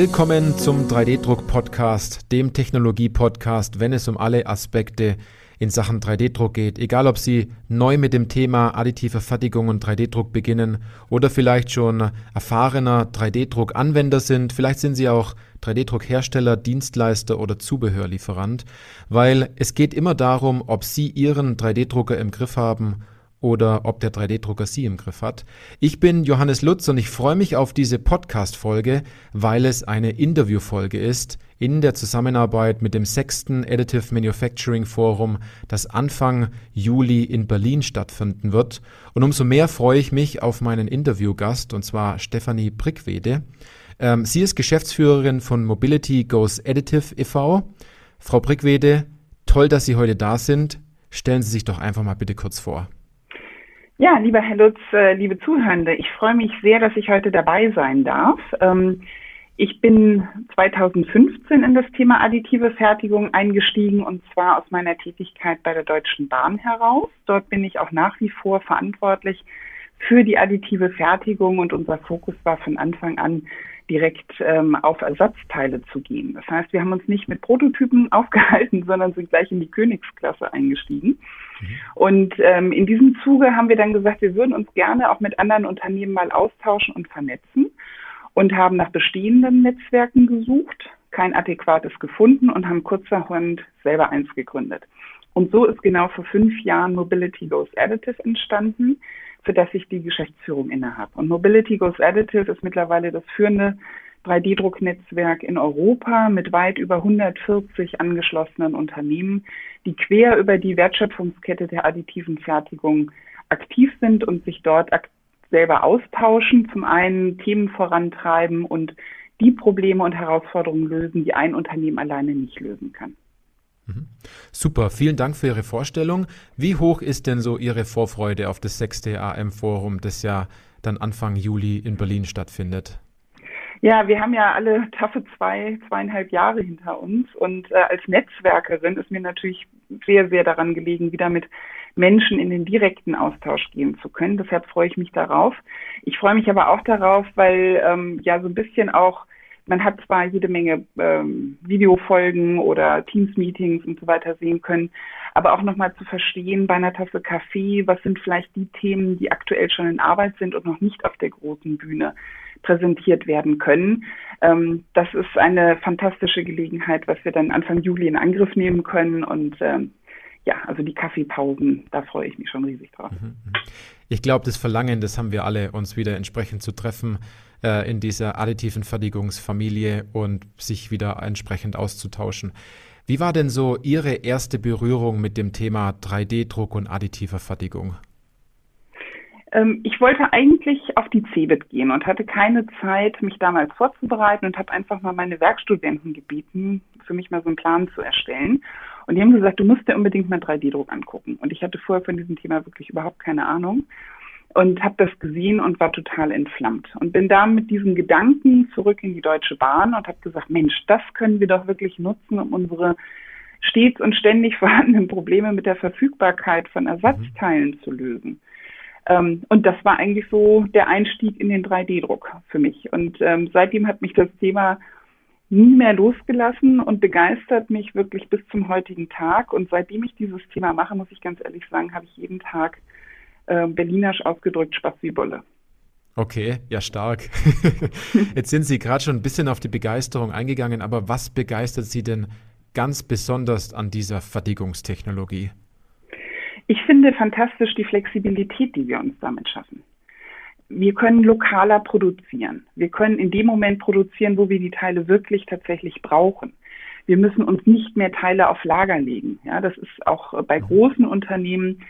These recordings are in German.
Willkommen zum 3D-Druck-Podcast, dem Technologie-Podcast, wenn es um alle Aspekte in Sachen 3D-Druck geht. Egal, ob Sie neu mit dem Thema additive Fertigung und 3D-Druck beginnen oder vielleicht schon erfahrener 3D-Druck-Anwender sind. Vielleicht sind Sie auch 3D-Druck-Hersteller, Dienstleister oder Zubehörlieferant, weil es geht immer darum, ob Sie Ihren 3D-Drucker im Griff haben oder ob der 3D-Drucker Sie im Griff hat. Ich bin Johannes Lutz und ich freue mich auf diese Podcast-Folge, weil es eine Interview-Folge ist in der Zusammenarbeit mit dem sechsten Additive Manufacturing Forum, das Anfang Juli in Berlin stattfinden wird. Und umso mehr freue ich mich auf meinen Interviewgast, und zwar Stefanie Brickwede. Ähm, sie ist Geschäftsführerin von Mobility Goes Additive e.V. Frau Brickwede, toll, dass Sie heute da sind. Stellen Sie sich doch einfach mal bitte kurz vor. Ja, lieber Herr Lutz, äh, liebe Zuhörende, ich freue mich sehr, dass ich heute dabei sein darf. Ähm, ich bin 2015 in das Thema additive Fertigung eingestiegen und zwar aus meiner Tätigkeit bei der Deutschen Bahn heraus. Dort bin ich auch nach wie vor verantwortlich für die additive Fertigung und unser Fokus war von Anfang an direkt ähm, auf Ersatzteile zu gehen. Das heißt, wir haben uns nicht mit Prototypen aufgehalten, sondern sind gleich in die Königsklasse eingestiegen. Mhm. Und ähm, in diesem Zuge haben wir dann gesagt, wir würden uns gerne auch mit anderen Unternehmen mal austauschen und vernetzen und haben nach bestehenden Netzwerken gesucht, kein adäquates gefunden und haben kurzerhand selber eins gegründet. Und so ist genau vor fünf Jahren Mobility Goes Additive entstanden für das ich die Geschäftsführung innehabe. Und Mobility Goes Additive ist mittlerweile das führende 3D-Drucknetzwerk in Europa mit weit über 140 angeschlossenen Unternehmen, die quer über die Wertschöpfungskette der additiven Fertigung aktiv sind und sich dort selber austauschen, zum einen Themen vorantreiben und die Probleme und Herausforderungen lösen, die ein Unternehmen alleine nicht lösen kann. Mhm. Super, vielen Dank für Ihre Vorstellung. Wie hoch ist denn so Ihre Vorfreude auf das sechste AM-Forum, das ja dann Anfang Juli in Berlin stattfindet? Ja, wir haben ja alle taffe zwei, zweieinhalb Jahre hinter uns und äh, als Netzwerkerin ist mir natürlich sehr, sehr daran gelegen, wieder mit Menschen in den direkten Austausch gehen zu können. Deshalb freue ich mich darauf. Ich freue mich aber auch darauf, weil ähm, ja so ein bisschen auch man hat zwar jede Menge ähm, Videofolgen oder Teams-Meetings und so weiter sehen können, aber auch nochmal zu verstehen bei einer Tasse Kaffee, was sind vielleicht die Themen, die aktuell schon in Arbeit sind und noch nicht auf der großen Bühne präsentiert werden können. Ähm, das ist eine fantastische Gelegenheit, was wir dann Anfang Juli in Angriff nehmen können und ähm, ja, also die Kaffeepausen, da freue ich mich schon riesig drauf. Mhm, mhm. Ich glaube, das Verlangen, das haben wir alle, uns wieder entsprechend zu treffen äh, in dieser additiven Fertigungsfamilie und sich wieder entsprechend auszutauschen. Wie war denn so Ihre erste Berührung mit dem Thema 3D-Druck und additiver Fertigung? Ähm, ich wollte eigentlich auf die CeBIT gehen und hatte keine Zeit, mich damals vorzubereiten und habe einfach mal meine Werkstudenten gebeten, für mich mal so einen Plan zu erstellen. Und die haben gesagt, du musst dir unbedingt mal 3D-Druck angucken. Und ich hatte vorher von diesem Thema wirklich überhaupt keine Ahnung und habe das gesehen und war total entflammt und bin da mit diesen Gedanken zurück in die Deutsche Bahn und habe gesagt, Mensch, das können wir doch wirklich nutzen, um unsere stets und ständig vorhandenen Probleme mit der Verfügbarkeit von Ersatzteilen zu lösen. Ähm, und das war eigentlich so der Einstieg in den 3D-Druck für mich. Und ähm, seitdem hat mich das Thema nie mehr losgelassen und begeistert mich wirklich bis zum heutigen Tag. Und seitdem ich dieses Thema mache, muss ich ganz ehrlich sagen, habe ich jeden Tag äh, berlinerisch ausgedrückt Spaß wie Bolle. Okay, ja stark. Jetzt sind Sie gerade schon ein bisschen auf die Begeisterung eingegangen, aber was begeistert Sie denn ganz besonders an dieser Fertigungstechnologie? Ich finde fantastisch die Flexibilität, die wir uns damit schaffen. Wir können lokaler produzieren. Wir können in dem Moment produzieren, wo wir die Teile wirklich tatsächlich brauchen. Wir müssen uns nicht mehr Teile auf Lager legen. Ja, das ist auch bei mhm. großen Unternehmen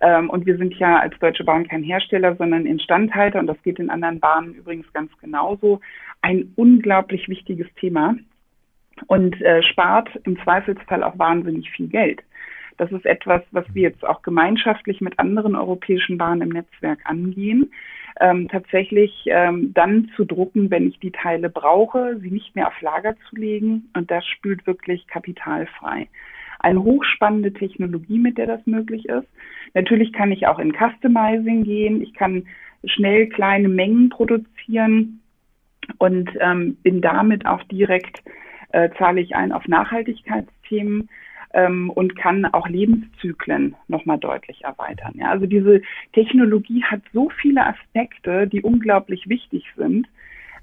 ähm, und wir sind ja als Deutsche Bahn kein Hersteller, sondern Instandhalter und das geht in anderen Bahnen übrigens ganz genauso. Ein unglaublich wichtiges Thema und äh, spart im Zweifelsfall auch wahnsinnig viel Geld. Das ist etwas, was wir jetzt auch gemeinschaftlich mit anderen europäischen Bahnen im Netzwerk angehen. Ähm, tatsächlich ähm, dann zu drucken, wenn ich die Teile brauche, sie nicht mehr auf Lager zu legen und das spült wirklich kapitalfrei eine hochspannende Technologie, mit der das möglich ist. Natürlich kann ich auch in Customizing gehen. Ich kann schnell kleine Mengen produzieren. und ähm, bin damit auch direkt, äh, zahle ich ein auf Nachhaltigkeitsthemen ähm, und kann auch Lebenszyklen nochmal deutlich erweitern. Ja, also diese Technologie hat so viele Aspekte, die unglaublich wichtig sind.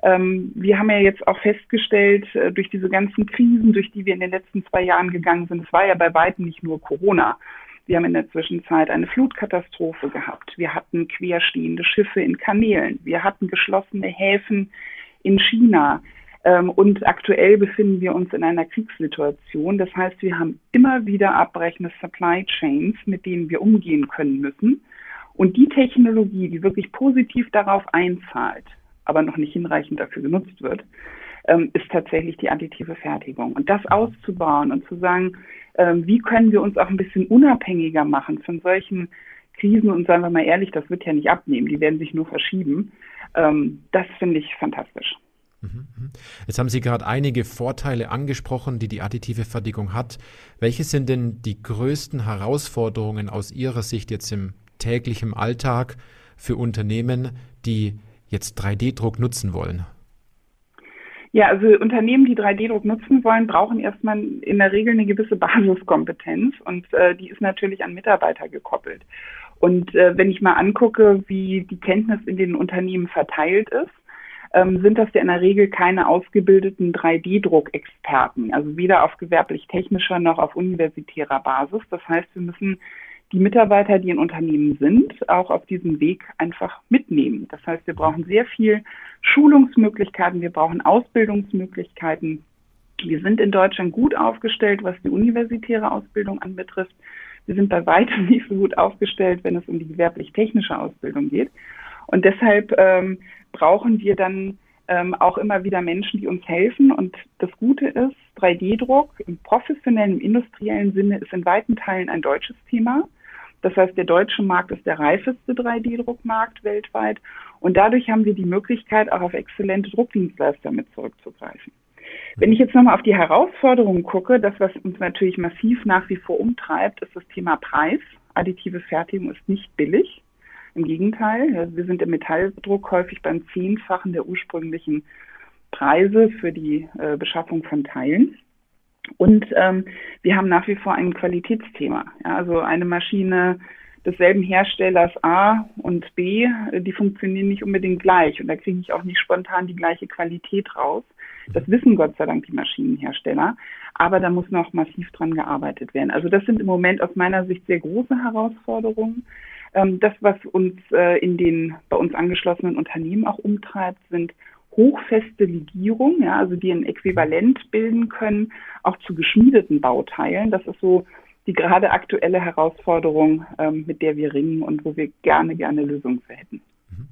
Ähm, wir haben ja jetzt auch festgestellt, äh, durch diese ganzen Krisen, durch die wir in den letzten zwei Jahren gegangen sind, es war ja bei weitem nicht nur Corona. Wir haben in der Zwischenzeit eine Flutkatastrophe gehabt. Wir hatten querstehende Schiffe in Kanälen. Wir hatten geschlossene Häfen in China. Ähm, und aktuell befinden wir uns in einer Kriegssituation. Das heißt, wir haben immer wieder abbrechende Supply Chains, mit denen wir umgehen können müssen. Und die Technologie, die wirklich positiv darauf einzahlt, aber noch nicht hinreichend dafür genutzt wird, ähm, ist tatsächlich die additive Fertigung. Und das auszubauen und zu sagen, ähm, wie können wir uns auch ein bisschen unabhängiger machen von solchen Krisen und sagen wir mal ehrlich, das wird ja nicht abnehmen, die werden sich nur verschieben. das finde ich fantastisch. Mhm, mhm. Jetzt haben Sie gerade einige Vorteile angesprochen, die die additive Fertigung hat. Welche sind denn die größten Herausforderungen aus Ihrer Sicht jetzt im täglichen Alltag für Unternehmen, die jetzt 3D-Druck nutzen wollen? Ja, also Unternehmen, die 3D-Druck nutzen wollen, brauchen erstmal in der Regel eine gewisse Basiskompetenz und äh, die ist natürlich an Mitarbeiter gekoppelt. Und äh, wenn ich mal angucke, wie die Kenntnis in den Unternehmen verteilt ist, ähm, sind das ja in der Regel keine ausgebildeten 3D-Druckexperten, also weder auf gewerblich-technischer noch auf universitärer Basis. Das heißt, wir müssen die Mitarbeiter, die in Unternehmen sind, auch auf diesem Weg einfach mitnehmen. Das heißt, wir brauchen sehr viel Schulungsmöglichkeiten, wir brauchen Ausbildungsmöglichkeiten. Wir sind in Deutschland gut aufgestellt, was die universitäre Ausbildung anbetrifft. Wir sind bei weitem nicht so gut aufgestellt, wenn es um die gewerblich-technische Ausbildung geht. Und deshalb ähm, brauchen wir dann ähm, auch immer wieder Menschen, die uns helfen. Und das Gute ist, 3D-Druck im professionellen, im industriellen Sinne ist in weiten Teilen ein deutsches Thema. Das heißt, der deutsche Markt ist der reifeste 3D-Druckmarkt weltweit. Und dadurch haben wir die Möglichkeit, auch auf exzellente Druckdienstleister mit zurückzugreifen. Wenn ich jetzt nochmal auf die Herausforderungen gucke, das, was uns natürlich massiv nach wie vor umtreibt, ist das Thema Preis. Additive Fertigung ist nicht billig. Im Gegenteil, wir sind im Metalldruck häufig beim Zehnfachen der ursprünglichen Preise für die äh, Beschaffung von Teilen. Und ähm, wir haben nach wie vor ein Qualitätsthema. Ja, also eine Maschine desselben Herstellers A und B, die funktionieren nicht unbedingt gleich und da kriege ich auch nicht spontan die gleiche Qualität raus. Das wissen Gott sei Dank die Maschinenhersteller, aber da muss noch massiv dran gearbeitet werden. Also das sind im Moment aus meiner Sicht sehr große Herausforderungen. Ähm, das, was uns äh, in den bei uns angeschlossenen Unternehmen auch umtreibt, sind hochfeste Legierungen, ja, also die ein Äquivalent bilden können, auch zu geschmiedeten Bauteilen. Das ist so die gerade aktuelle Herausforderung, ähm, mit der wir ringen und wo wir gerne, gerne Lösungen für hätten. Mhm.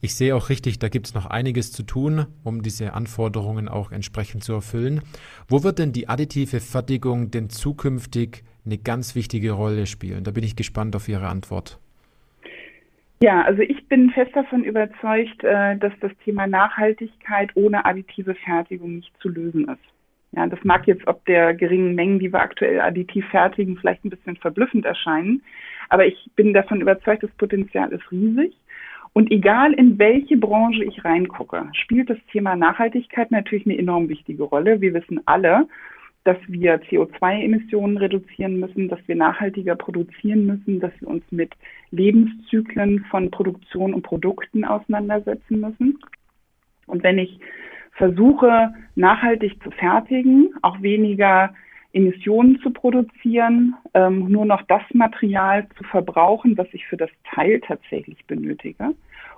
Ich sehe auch richtig, da gibt es noch einiges zu tun, um diese Anforderungen auch entsprechend zu erfüllen. Wo wird denn die additive Fertigung denn zukünftig eine ganz wichtige Rolle spielen? Da bin ich gespannt auf Ihre Antwort. Ja, also ich bin fest davon überzeugt, äh, dass das Thema Nachhaltigkeit ohne additive Fertigung nicht zu lösen ist. Ja, das mag jetzt ob der geringen Mengen, die wir aktuell additiv fertigen, vielleicht ein bisschen verblüffend erscheinen. Aber ich bin davon überzeugt, das Potenzial ist riesig. Und egal in welche Branche ich reingucke, spielt das Thema Nachhaltigkeit natürlich eine enorm wichtige Rolle. Wir wissen alle, dass wir CO2-Emissionen reduzieren müssen, dass wir nachhaltiger produzieren müssen, dass wir uns mit Lebenszyklen von Produktion und Produkten auseinandersetzen müssen. Und wenn ich versuche, nachhaltig zu fertigen, auch weniger Emissionen zu produzieren, ähm, nur noch das Material zu verbrauchen, was ich für das Teil tatsächlich benötige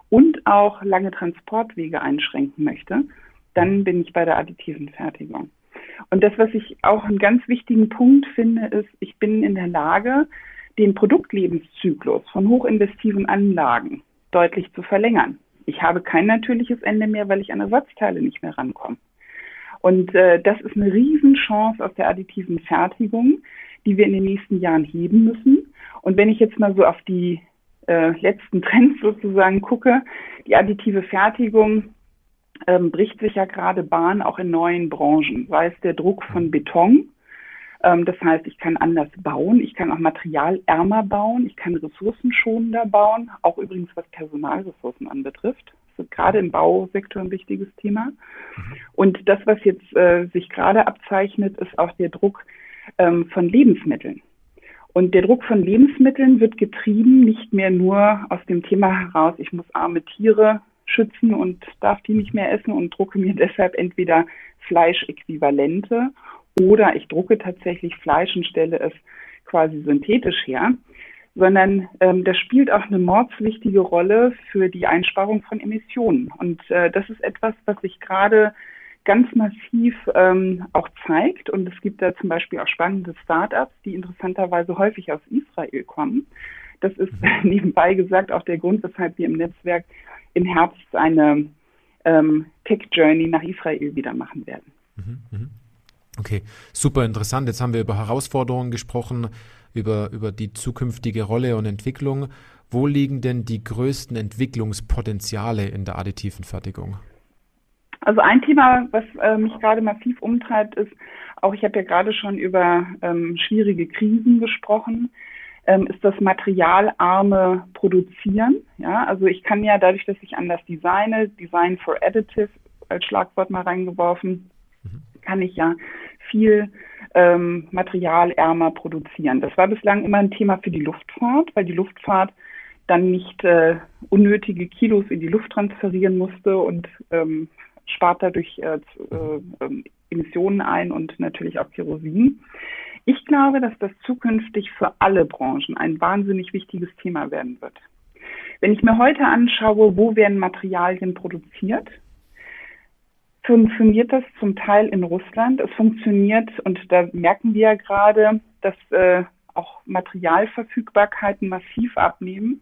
und auch lange Transportwege einschränken möchte, dann bin ich bei der additiven Fertigung. Und das, was ich auch einen ganz wichtigen Punkt finde, ist, ich bin in der Lage, den Produktlebenszyklus von hochinvestiven Anlagen deutlich zu verlängern. Ich habe kein natürliches Ende mehr, weil ich an Ersatzteile nicht mehr rankomme. Und äh, das ist eine Riesenchance aus der additiven Fertigung, die wir in den nächsten Jahren heben müssen. Und wenn ich jetzt mal so auf die äh, letzten Trends sozusagen gucke, die additive Fertigung ähm, bricht sich ja gerade Bahn auch in neuen Branchen, sei es der Druck von Beton. Ähm, das heißt, ich kann anders bauen, ich kann auch materialärmer bauen, ich kann ressourcenschonender bauen, auch übrigens was Personalressourcen anbetrifft. Das ist gerade im Bausektor ein wichtiges Thema. Mhm. Und das, was jetzt äh, sich gerade abzeichnet, ist auch der Druck ähm, von Lebensmitteln. Und der Druck von Lebensmitteln wird getrieben nicht mehr nur aus dem Thema heraus, ich muss arme Tiere schützen und darf die nicht mehr essen und drucke mir deshalb entweder Fleischäquivalente oder ich drucke tatsächlich Fleisch und stelle es quasi synthetisch her, sondern ähm, das spielt auch eine mordswichtige Rolle für die Einsparung von Emissionen. Und äh, das ist etwas, was sich gerade ganz massiv ähm, auch zeigt. Und es gibt da zum Beispiel auch spannende Startups, die interessanterweise häufig aus Israel kommen. Das ist mhm. nebenbei gesagt auch der Grund, weshalb wir im Netzwerk im Herbst eine ähm, Tech-Journey nach Israel wieder machen werden. Mhm, mhm. Okay, super interessant. Jetzt haben wir über Herausforderungen gesprochen, über, über die zukünftige Rolle und Entwicklung. Wo liegen denn die größten Entwicklungspotenziale in der additiven Fertigung? Also ein Thema, was äh, mich gerade massiv umtreibt, ist auch, ich habe ja gerade schon über ähm, schwierige Krisen gesprochen, ähm, ist das materialarme Produzieren. Ja, also ich kann ja dadurch, dass ich anders designe, Design for Additive als Schlagwort mal reingeworfen, mhm. kann ich ja viel ähm, materialärmer produzieren. Das war bislang immer ein Thema für die Luftfahrt, weil die Luftfahrt dann nicht äh, unnötige Kilos in die Luft transferieren musste und ähm, spart dadurch äh, äh, ähm, Emissionen ein und natürlich auch Kerosin. Ich glaube, dass das zukünftig für alle Branchen ein wahnsinnig wichtiges Thema werden wird. Wenn ich mir heute anschaue, wo werden Materialien produziert, funktioniert das zum Teil in Russland. Es funktioniert, und da merken wir ja gerade, dass äh, auch Materialverfügbarkeiten massiv abnehmen.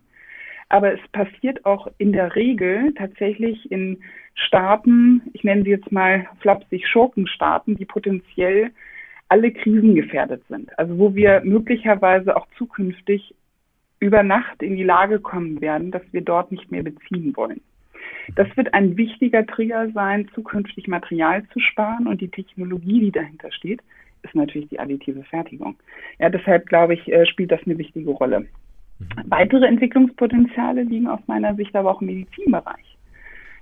Aber es passiert auch in der Regel tatsächlich in Staaten, ich nenne sie jetzt mal flapsig Schurkenstaaten, die potenziell alle krisengefährdet sind. Also wo wir möglicherweise auch zukünftig über Nacht in die Lage kommen werden, dass wir dort nicht mehr beziehen wollen. Das wird ein wichtiger Trigger sein, zukünftig Material zu sparen und die Technologie, die dahinter steht, ist natürlich die additive Fertigung. Ja, deshalb glaube ich, äh, spielt das eine wichtige Rolle. Mhm. Weitere Entwicklungspotenziale liegen aus meiner Sicht aber auch im Medizinbereich.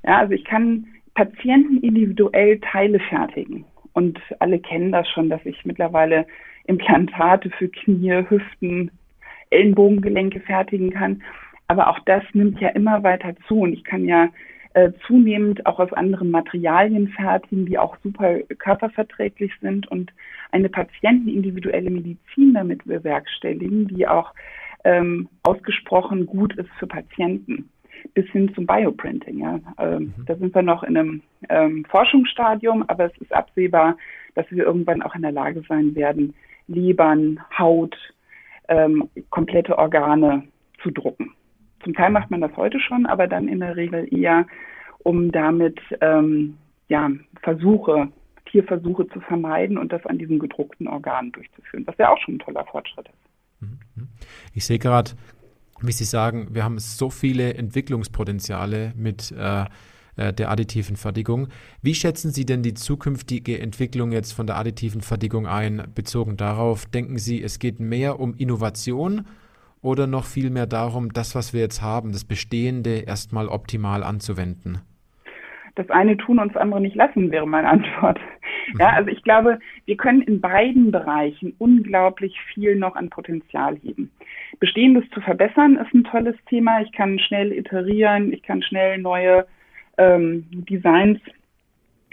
Ja, also ich kann Patienten individuell Teile fertigen. Und alle kennen das schon, dass ich mittlerweile Implantate für Knie, Hüften, Ellenbogengelenke fertigen kann. Aber auch das nimmt ja immer weiter zu. Und ich kann ja äh, zunehmend auch aus anderen Materialien fertigen, die auch super körperverträglich sind und eine patientenindividuelle Medizin damit bewerkstelligen, die auch ähm, ausgesprochen gut ist für Patienten bis hin zum Bioprinting. Ja. Ähm, mhm. Da sind wir noch in einem ähm, Forschungsstadium, aber es ist absehbar, dass wir irgendwann auch in der Lage sein werden, Lebern, Haut, ähm, komplette Organe zu drucken. Zum Teil macht man das heute schon, aber dann in der Regel eher, um damit ähm, ja, Versuche, Tierversuche zu vermeiden und das an diesen gedruckten Organen durchzuführen, was ja auch schon ein toller Fortschritt ist. Mhm. Ich sehe gerade, wie Sie sagen, wir haben so viele Entwicklungspotenziale mit äh, äh, der additiven Fertigung. Wie schätzen Sie denn die zukünftige Entwicklung jetzt von der additiven Fertigung ein, bezogen darauf? Denken Sie, es geht mehr um Innovation oder noch viel mehr darum, das, was wir jetzt haben, das Bestehende erstmal optimal anzuwenden? Das eine tun und das andere nicht lassen, wäre meine Antwort. Ja, mhm. also ich glaube, wir können in beiden Bereichen unglaublich viel noch an Potenzial heben. Bestehendes zu verbessern ist ein tolles Thema. Ich kann schnell iterieren, ich kann schnell neue ähm, Designs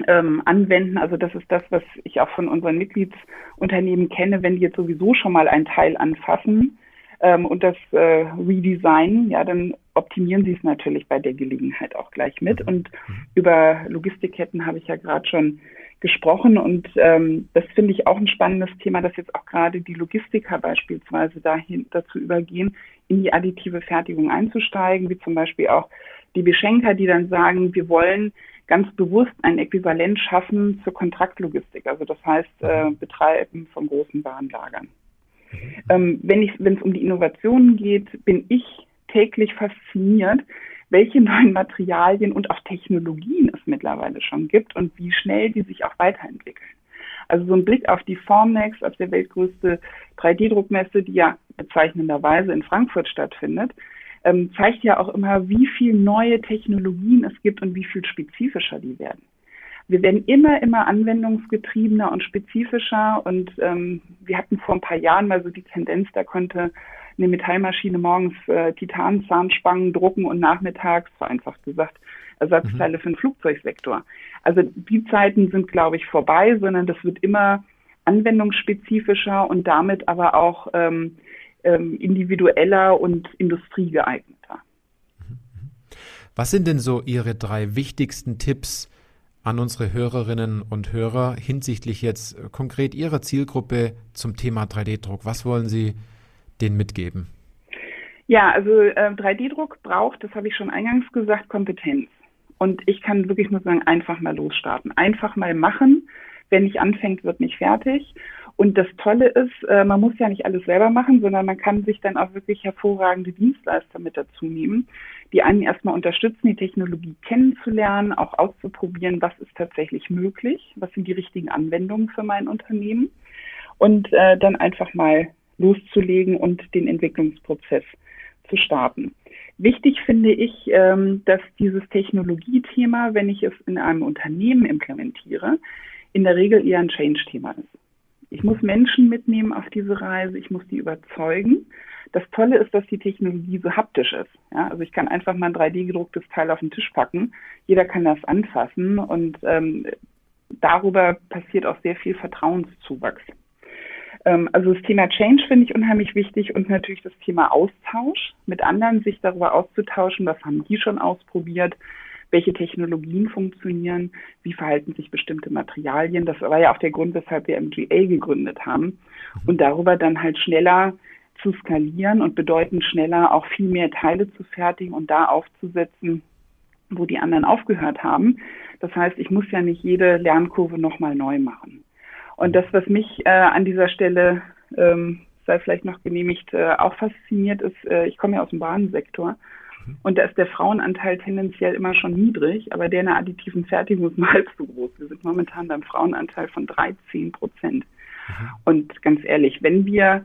ähm, anwenden. Also das ist das, was ich auch von unseren Mitgliedsunternehmen kenne, wenn die jetzt sowieso schon mal ein Teil anfassen ähm, und das äh, redesignen, ja, dann optimieren sie es natürlich bei der Gelegenheit auch gleich mit. Mhm. Und über Logistikketten habe ich ja gerade schon gesprochen und ähm, das finde ich auch ein spannendes Thema, dass jetzt auch gerade die Logistiker beispielsweise dahin dazu übergehen, in die additive Fertigung einzusteigen, wie zum Beispiel auch die Beschenker, die dann sagen, wir wollen ganz bewusst ein Äquivalent schaffen zur Kontraktlogistik, also das heißt äh, Betreiben von großen Warenlagern. Mhm. Ähm, wenn es um die Innovationen geht, bin ich täglich fasziniert, welche neuen Materialien und auch Technologien es mittlerweile schon gibt und wie schnell die sich auch weiterentwickeln. Also so ein Blick auf die Formnext, auf der weltgrößte 3D-Druckmesse, die ja bezeichnenderweise in Frankfurt stattfindet, ähm, zeigt ja auch immer, wie viel neue Technologien es gibt und wie viel spezifischer die werden. Wir werden immer, immer anwendungsgetriebener und spezifischer und ähm, wir hatten vor ein paar Jahren mal so die Tendenz, da konnte eine Metallmaschine morgens äh, Titanzahnspangen drucken und nachmittags, vereinfacht gesagt, Ersatzteile mhm. für den Flugzeugsektor. Also die Zeiten sind, glaube ich, vorbei, sondern das wird immer anwendungsspezifischer und damit aber auch ähm, ähm, individueller und industriegeeigneter. Was sind denn so Ihre drei wichtigsten Tipps an unsere Hörerinnen und Hörer hinsichtlich jetzt konkret Ihrer Zielgruppe zum Thema 3D-Druck? Was wollen Sie denen mitgeben? Ja, also äh, 3D-Druck braucht, das habe ich schon eingangs gesagt, Kompetenz. Und ich kann wirklich nur sagen, einfach mal losstarten. Einfach mal machen. Wer nicht anfängt, wird nicht fertig. Und das Tolle ist, äh, man muss ja nicht alles selber machen, sondern man kann sich dann auch wirklich hervorragende Dienstleister mit dazu nehmen, die einen erstmal unterstützen, die Technologie kennenzulernen, auch auszuprobieren, was ist tatsächlich möglich, was sind die richtigen Anwendungen für mein Unternehmen und äh, dann einfach mal loszulegen und den Entwicklungsprozess zu starten. Wichtig finde ich, ähm, dass dieses Technologiethema, wenn ich es in einem Unternehmen implementiere, in der Regel eher ein Change-Thema ist. Ich muss Menschen mitnehmen auf diese Reise, ich muss die überzeugen. Das Tolle ist, dass die Technologie so haptisch ist. Ja, also ich kann einfach mal ein 3D-gedrucktes Teil auf den Tisch packen. Jeder kann das anfassen und ähm, darüber passiert auch sehr viel Vertrauenszuwachs. Ähm, also das Thema Change finde ich unheimlich wichtig und natürlich das Thema Austausch mit anderen, sich darüber auszutauschen, was haben die schon ausprobiert, welche Technologien funktionieren, wie verhalten sich bestimmte Materialien. Das war ja auch der Grund, weshalb wir MGA gegründet haben. Mhm. Und darüber dann halt schneller zu skalieren und bedeutend schneller auch viel mehr Teile zu fertigen und da aufzusetzen, wo die anderen aufgehört haben. Das heißt, ich muss ja nicht jede Lernkurve nochmal neu machen. Und das, was mich äh, an dieser Stelle, ähm, sei vielleicht noch genehmigt, äh, auch fasziniert ist, äh, ich komme ja aus dem Bahnsektor mhm. und da ist der Frauenanteil tendenziell immer schon niedrig, aber der in der additiven Fertigung ist nur halb so groß. Wir sind momentan beim Frauenanteil von 13 Prozent. Mhm. Und ganz ehrlich, wenn wir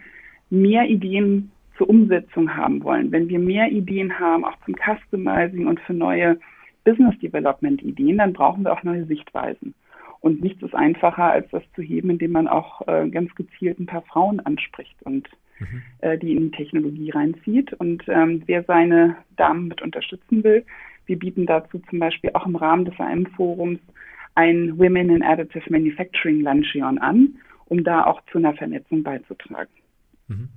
mehr Ideen zur Umsetzung haben wollen, wenn wir mehr Ideen haben, auch zum Customizing und für neue Business Development Ideen, dann brauchen wir auch neue Sichtweisen. Und nichts ist einfacher, als das zu heben, indem man auch äh, ganz gezielt ein paar Frauen anspricht und mhm. äh, die in die Technologie reinzieht. Und ähm, wer seine Damen mit unterstützen will, wir bieten dazu zum Beispiel auch im Rahmen des AM-Forums ein Women in Additive Manufacturing Luncheon an, um da auch zu einer Vernetzung beizutragen. Mhm.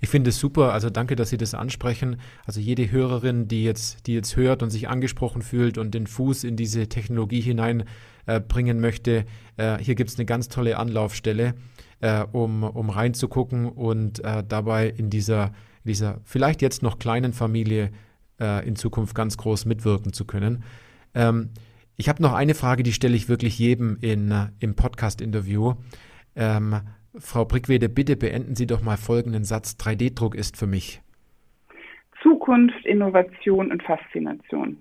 Ich finde es super, also danke, dass Sie das ansprechen. Also jede Hörerin, die jetzt, die jetzt hört und sich angesprochen fühlt und den Fuß in diese Technologie hineinbringen äh, möchte, äh, hier gibt es eine ganz tolle Anlaufstelle, äh, um, um reinzugucken und äh, dabei in dieser, dieser vielleicht jetzt noch kleinen Familie äh, in Zukunft ganz groß mitwirken zu können. Ähm, ich habe noch eine Frage, die stelle ich wirklich jedem in, äh, im Podcast-Interview. Ähm, Frau Brickwede, bitte beenden Sie doch mal folgenden Satz. 3D-Druck ist für mich. Zukunft, Innovation und Faszination.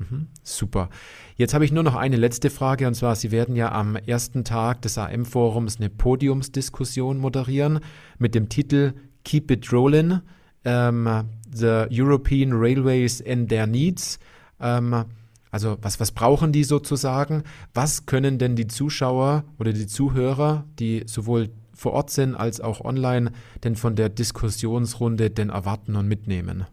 Mhm, super. Jetzt habe ich nur noch eine letzte Frage und zwar, Sie werden ja am ersten Tag des AM-Forums eine Podiumsdiskussion moderieren mit dem Titel Keep It Rollin', ähm, The European Railways and Their Needs. Ähm, also was, was brauchen die sozusagen? Was können denn die Zuschauer oder die Zuhörer, die sowohl vor Ort sind als auch online, denn von der Diskussionsrunde denn erwarten und mitnehmen?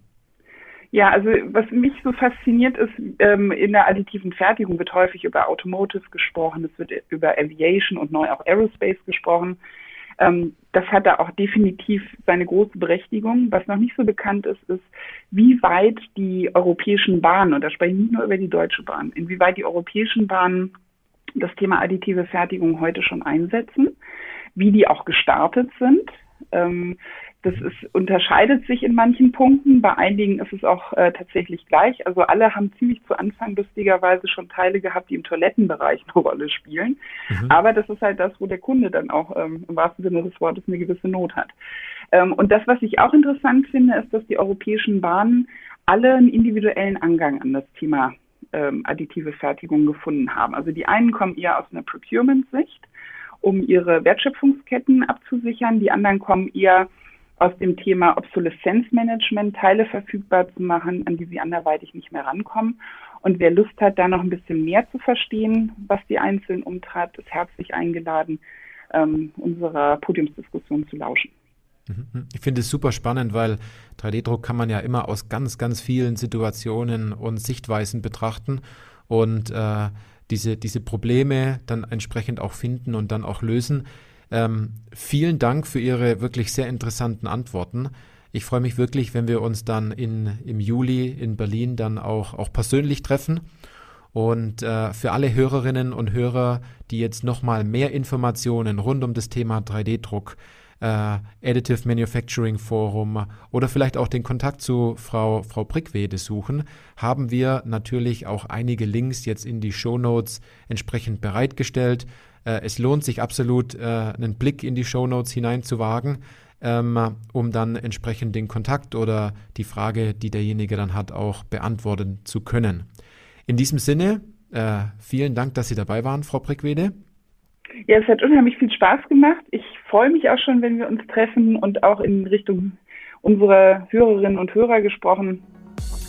Ja, also was mich so fasziniert ist, ähm, in der additiven Fertigung wird häufig über Automotive gesprochen, es wird über Aviation und neu auch Aerospace gesprochen. Ähm, das hat da auch definitiv seine große Berechtigung. Was noch nicht so bekannt ist, ist, wie weit die europäischen Bahnen, und da spreche ich nicht nur über die Deutsche Bahn, inwieweit die europäischen Bahnen das Thema additive Fertigung heute schon einsetzen wie die auch gestartet sind. Ähm, das ist, unterscheidet sich in manchen Punkten. Bei einigen ist es auch äh, tatsächlich gleich. Also alle haben ziemlich zu Anfang lustigerweise schon Teile gehabt, die im Toilettenbereich eine Rolle spielen. Mhm. Aber das ist halt das, wo der Kunde dann auch ähm, im wahrsten Sinne des Wortes eine gewisse Not hat. Ähm, und das, was ich auch interessant finde, ist, dass die europäischen Bahnen alle einen individuellen Angang an das Thema ähm, additive Fertigung gefunden haben. Also die einen kommen eher aus einer Procurement-Sicht um ihre Wertschöpfungsketten abzusichern. Die anderen kommen eher aus dem Thema Obsoleszenzmanagement Teile verfügbar zu machen, an die sie anderweitig nicht mehr rankommen. Und wer Lust hat, da noch ein bisschen mehr zu verstehen, was die Einzelnen umtreibt, ist herzlich eingeladen, ähm, unserer Podiumsdiskussion zu lauschen. Mhm. Ich finde es super spannend, weil 3D-Druck kann man ja immer aus ganz, ganz vielen Situationen und Sichtweisen betrachten und äh, diese, diese Probleme dann entsprechend auch finden und dann auch lösen. Ähm, vielen Dank für Ihre wirklich sehr interessanten Antworten. Ich freue mich wirklich, wenn wir uns dann in, im Juli in Berlin dann auch, auch persönlich treffen. Und äh, für alle Hörerinnen und Hörer, die jetzt nochmal mehr Informationen rund um das Thema 3D-Druck äh, Additive Manufacturing Forum oder vielleicht auch den Kontakt zu Frau, Frau Brickwede suchen, haben wir natürlich auch einige Links jetzt in die Show Notes entsprechend bereitgestellt. Äh, es lohnt sich absolut, äh, einen Blick in die Show Notes hineinzuwagen, ähm, um dann entsprechend den Kontakt oder die Frage, die derjenige dann hat, auch beantworten zu können. In diesem Sinne, äh, vielen Dank, dass Sie dabei waren, Frau Brickwede. Ja, es hat unheimlich viel Spaß gemacht. Ich freue mich auch schon, wenn wir uns treffen und auch in Richtung unserer Hörerinnen und Hörer gesprochen.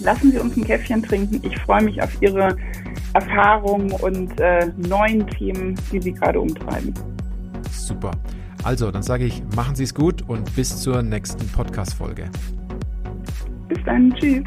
Lassen Sie uns ein Käffchen trinken. Ich freue mich auf Ihre Erfahrungen und äh, neuen Themen, die Sie gerade umtreiben. Super. Also, dann sage ich, machen Sie es gut und bis zur nächsten Podcast-Folge. Bis dann. Tschüss.